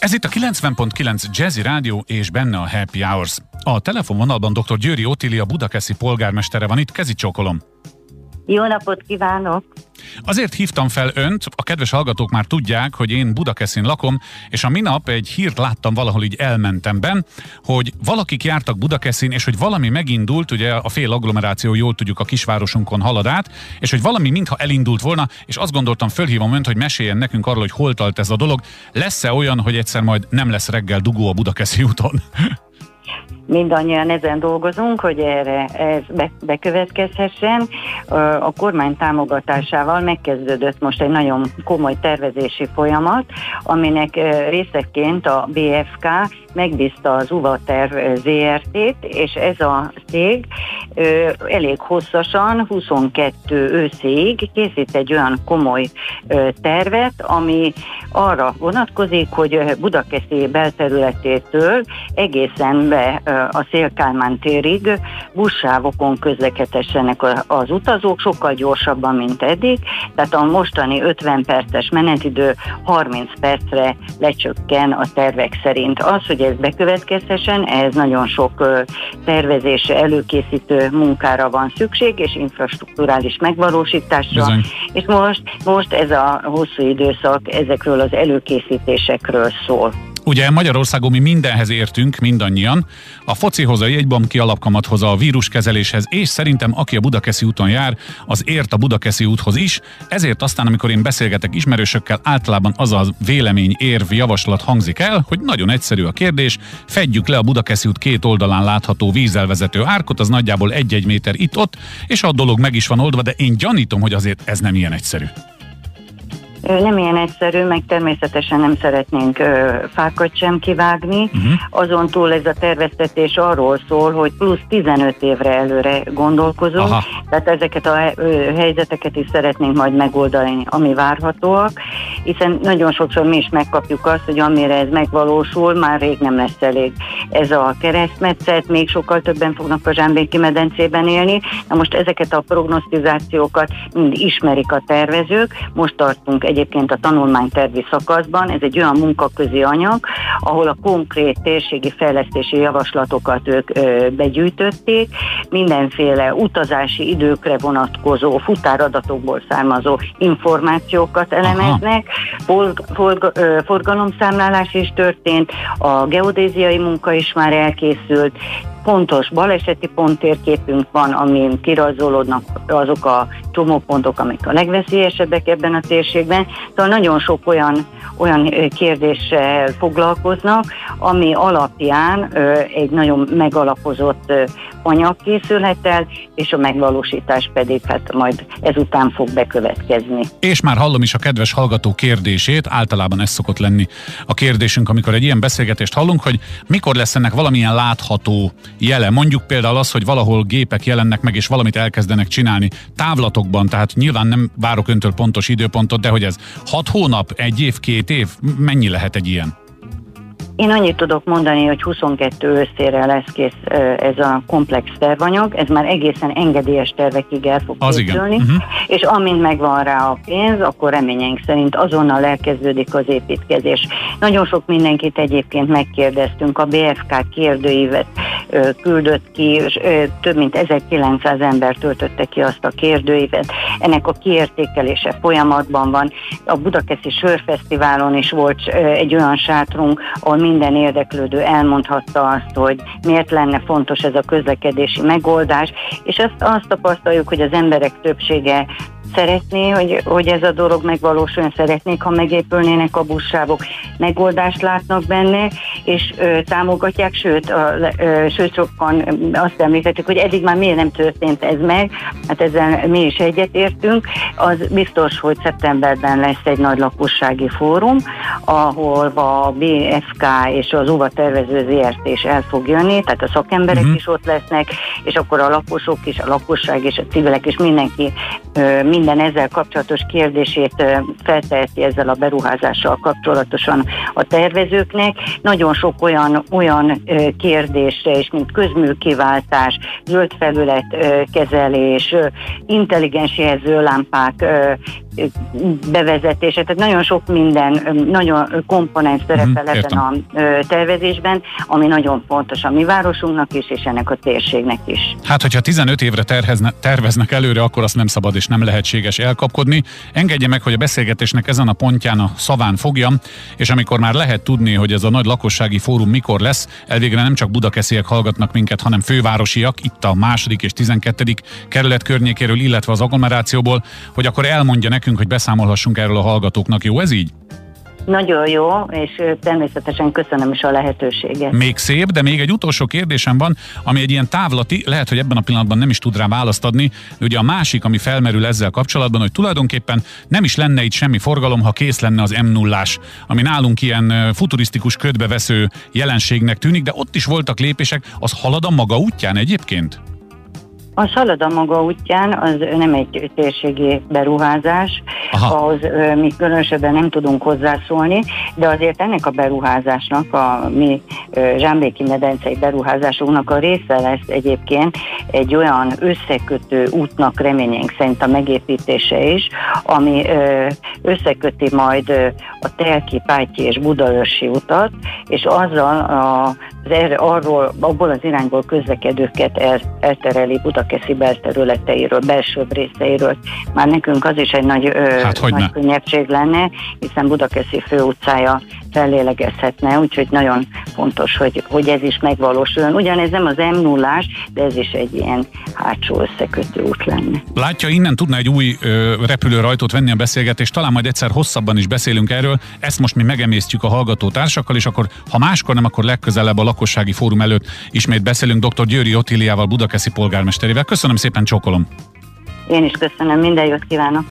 Ez itt a 90.9 Jazzy Rádió és benne a Happy Hours. A telefonvonalban dr. Győri Otília Budakeszi polgármestere van itt, kezi csókolom. Jó napot kívánok! Azért hívtam fel önt, a kedves hallgatók már tudják, hogy én Budakeszin lakom, és a minap egy hírt láttam valahol így elmentem ben, hogy valakik jártak Budakeszin, és hogy valami megindult, ugye a fél agglomeráció jól tudjuk a kisvárosunkon halad át, és hogy valami mintha elindult volna, és azt gondoltam, fölhívom önt, hogy meséljen nekünk arról, hogy hol tart ez a dolog. Lesz-e olyan, hogy egyszer majd nem lesz reggel dugó a Budakeszi úton? mindannyian ezen dolgozunk, hogy erre ez be, bekövetkezhessen. A kormány támogatásával megkezdődött most egy nagyon komoly tervezési folyamat, aminek részeként a BFK megbízta az Uvaterv ZRT-t, és ez a cég elég hosszasan, 22 őszig készít egy olyan komoly tervet, ami arra vonatkozik, hogy Budakeszi belterületétől egészen be a Szélkálmán térig buszsávokon közlekedhessenek az utazók, sokkal gyorsabban, mint eddig, tehát a mostani 50 perces menetidő 30 percre lecsökken a tervek szerint. Az, hogy ez bekövetkezhessen, ez nagyon sok tervezés előkészítő munkára van szükség, és infrastruktúrális megvalósításra. Bizony. És most, most ez a hosszú időszak ezekről az előkészítésekről szól. Ugye Magyarországon mi mindenhez értünk, mindannyian. A focihoz, a jegybanki alapkamathoz, a víruskezeléshez, és szerintem aki a Budakeszi úton jár, az ért a Budakeszi úthoz is. Ezért aztán, amikor én beszélgetek ismerősökkel, általában az a vélemény, érv, javaslat hangzik el, hogy nagyon egyszerű a kérdés, fedjük le a Budakeszi út két oldalán látható vízelvezető árkot, az nagyjából egy-egy méter itt-ott, és a dolog meg is van oldva, de én gyanítom, hogy azért ez nem ilyen egyszerű. Nem ilyen egyszerű, meg természetesen nem szeretnénk ö, fákat sem kivágni. Uh-huh. Azon túl ez a terveztetés arról szól, hogy plusz 15 évre előre gondolkozunk, Aha. tehát ezeket a ö, helyzeteket is szeretnénk majd megoldani, ami várhatóak, hiszen nagyon sokszor mi is megkapjuk azt, hogy amire ez megvalósul, már rég nem lesz elég. Ez a keresztmetszet, még sokkal többen fognak a Zsámbéki medencében élni. Na most ezeket a prognosztizációkat mind ismerik a tervezők, most tartunk egyébként a tanulmánytervi szakaszban. Ez egy olyan munkaközi anyag, ahol a konkrét térségi fejlesztési javaslatokat ők ö, begyűjtötték, mindenféle utazási időkre vonatkozó, futáradatokból származó információkat elemeznek, forg, forgalomszámlálás is történt, a geodéziai munka is már elkészült, pontos baleseti ponttérképünk van, amin kirajzolódnak azok a csomópontok, amik a legveszélyesebbek ebben a térségben. Szóval nagyon sok olyan, olyan kérdéssel foglalkoznak, ami alapján egy nagyon megalapozott anyag készülhet el, és a megvalósítás pedig hát majd ezután fog bekövetkezni. És már hallom is a kedves hallgató kérdését, általában ez szokott lenni a kérdésünk, amikor egy ilyen beszélgetést hallunk, hogy mikor lesz ennek valamilyen látható jele. Mondjuk például az, hogy valahol gépek jelennek meg, és valamit elkezdenek csinálni távlatokban, tehát nyilván nem várok öntől pontos időpontot, de hogy ez hat hónap, egy év, két év, mennyi lehet egy ilyen? Én annyit tudok mondani, hogy 22 őszére lesz kész ez a komplex tervanyag, ez már egészen engedélyes tervekig el fog az készülni, uh-huh. és amint megvan rá a pénz, akkor reményeink szerint azonnal elkezdődik az építkezés. Nagyon sok mindenkit egyébként megkérdeztünk, a BFK kérdőívet küldött ki, és több mint 1900 ember töltötte ki azt a kérdőívet. Ennek a kiértékelése folyamatban van. A Budakeszi Sörfesztiválon is volt egy olyan sátrunk, ahol minden érdeklődő elmondhatta azt, hogy miért lenne fontos ez a közlekedési megoldás, és azt, azt tapasztaljuk, hogy az emberek többsége szeretné, hogy, hogy ez a dolog megvalósuljon, szeretnék, ha megépülnének a buszsávok, megoldást látnak benne, és ö, támogatják, sőt, a, ö, sőt sokan azt említettük, hogy eddig már miért nem történt ez meg, hát ezzel mi is egyetértünk, az biztos, hogy szeptemberben lesz egy nagy lakossági fórum, ahol a BFK és az UVA tervező ZRT is el fog jönni, tehát a szakemberek uh-huh. is ott lesznek, és akkor a lakosok is, a lakosság és a civilek és mindenki ö, minden ezzel kapcsolatos kérdését felteheti ezzel a beruházással kapcsolatosan a tervezőknek. Nagyon sok olyan, olyan kérdésre is, mint közműkiváltás, zöld felület kezelés, intelligens jelzőlámpák bevezetése, tehát nagyon sok minden, nagyon komponens szerepel uh-huh, ebben a tervezésben, ami nagyon fontos a mi városunknak is, és ennek a térségnek is. Hát, hogyha 15 évre terhezne, terveznek előre, akkor azt nem szabad és nem lehetséges elkapkodni. Engedje meg, hogy a beszélgetésnek ezen a pontján a szaván fogjam, és amikor már lehet tudni, hogy ez a nagy lakossági fórum mikor lesz, elvégre nem csak budakesziek hallgatnak minket, hanem fővárosiak, itt a második és 12. kerület környékéről, illetve az agglomerációból, hogy akkor elmondja nekünk, hogy beszámolhassunk erről a hallgatóknak. Jó ez így? Nagyon jó, és természetesen köszönöm is a lehetőséget. Még szép, de még egy utolsó kérdésem van, ami egy ilyen távlati, lehet, hogy ebben a pillanatban nem is tud rá választ adni. Ugye a másik, ami felmerül ezzel kapcsolatban, hogy tulajdonképpen nem is lenne itt semmi forgalom, ha kész lenne az m 0 ami nálunk ilyen futurisztikus ködbevesző jelenségnek tűnik, de ott is voltak lépések, az halad a maga útján egyébként? A halad a maga útján, az nem egy térségi beruházás, Aha. ahhoz mi különösebben nem tudunk hozzászólni, de azért ennek a beruházásnak, a mi Zsámbéki medencei beruházásunknak a része lesz egyébként egy olyan összekötő útnak reményénk szerint a megépítése is, ami összeköti majd a Telki, Pátyi és Budaörsi utat, és azzal a az erre, arról, abból az irányból közlekedőket el, eltereli Budakeszi belterületeiről, belső részeiről. Már nekünk az is egy nagy, ö, hát, nagy könnyebbség lenne, hiszen Budakeszi főutcája fellélegezhetne, úgyhogy nagyon fontos, hogy, hogy ez is megvalósuljon. Ugyanez nem az m 0 de ez is egy ilyen hátsó összekötő út lenne. Látja, innen tudna egy új ö, repülőrajtót venni a beszélgetést, talán majd egyszer hosszabban is beszélünk erről. Ezt most mi megemésztjük a hallgató társakkal, és akkor, ha máskor nem, akkor legközelebb a lakossági fórum előtt ismét beszélünk dr. Győri Otiliával, Budakeszi polgármesterével. Köszönöm szépen, csókolom! Én is köszönöm, minden jót kívánok!